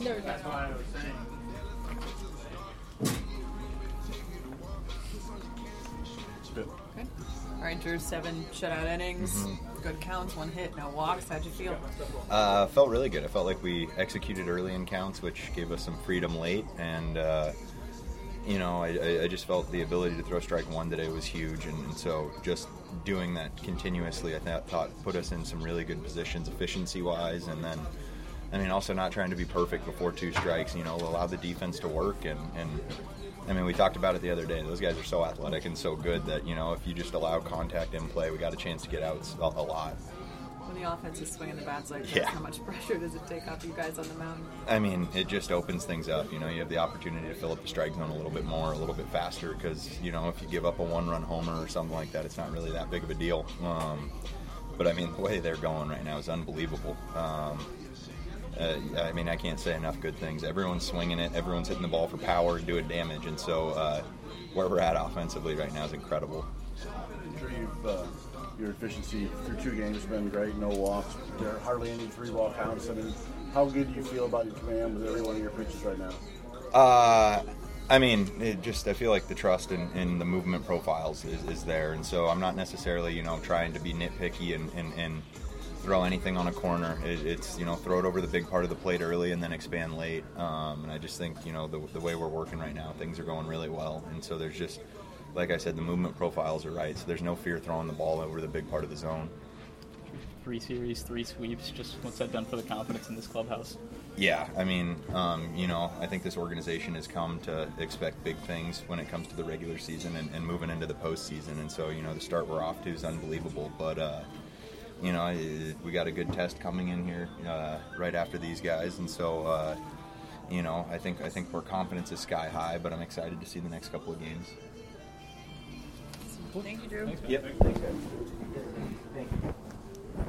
No, That's why I was saying. Good. All right, Drew, seven shutout innings, good counts, one hit, no walks. How'd you feel? Uh, felt really good. I felt like we executed early in counts, which gave us some freedom late, and uh, you know, I, I- I just felt the ability to throw strike one today was huge, and, and so just doing that continuously, I th- thought put us in some really good positions, efficiency wise, and then. I mean, also not trying to be perfect before two strikes. You know, allow the defense to work, and, and I mean, we talked about it the other day. Those guys are so athletic and so good that you know, if you just allow contact in play, we got a chance to get outs a, a lot. When the offense is swinging the bats like this, Yeah. how much pressure does it take off you guys on the mound? I mean, it just opens things up. You know, you have the opportunity to fill up the strike zone a little bit more, a little bit faster, because you know, if you give up a one-run homer or something like that, it's not really that big of a deal. Um, but I mean, the way they're going right now is unbelievable. Um, uh, I mean, I can't say enough good things. Everyone's swinging it. Everyone's hitting the ball for power and doing damage, and so uh, where we're at offensively right now is incredible. I'm sure you've, uh, your efficiency through two games has been great. No walks. There are hardly any three ball counts. I mean, how good do you feel about your command with every one of your pitches right now? Uh, I mean, it just I feel like the trust in, in the movement profiles is, is there, and so I'm not necessarily you know trying to be nitpicky and, and, and throw anything on a corner. It, it's you know throw it over the big part of the plate early and then expand late. Um, and I just think you know the, the way we're working right now, things are going really well, and so there's just like I said, the movement profiles are right, so there's no fear throwing the ball over the big part of the zone. Three series, three sweeps. Just what's that done for the confidence in this clubhouse? Yeah, I mean, um, you know, I think this organization has come to expect big things when it comes to the regular season and, and moving into the postseason. And so, you know, the start we're off to is unbelievable. But, uh, you know, I- we got a good test coming in here uh, right after these guys, and so, uh, you know, I think I think our confidence is sky high. But I'm excited to see the next couple of games. Thank you, Drew. Yep. Thank you.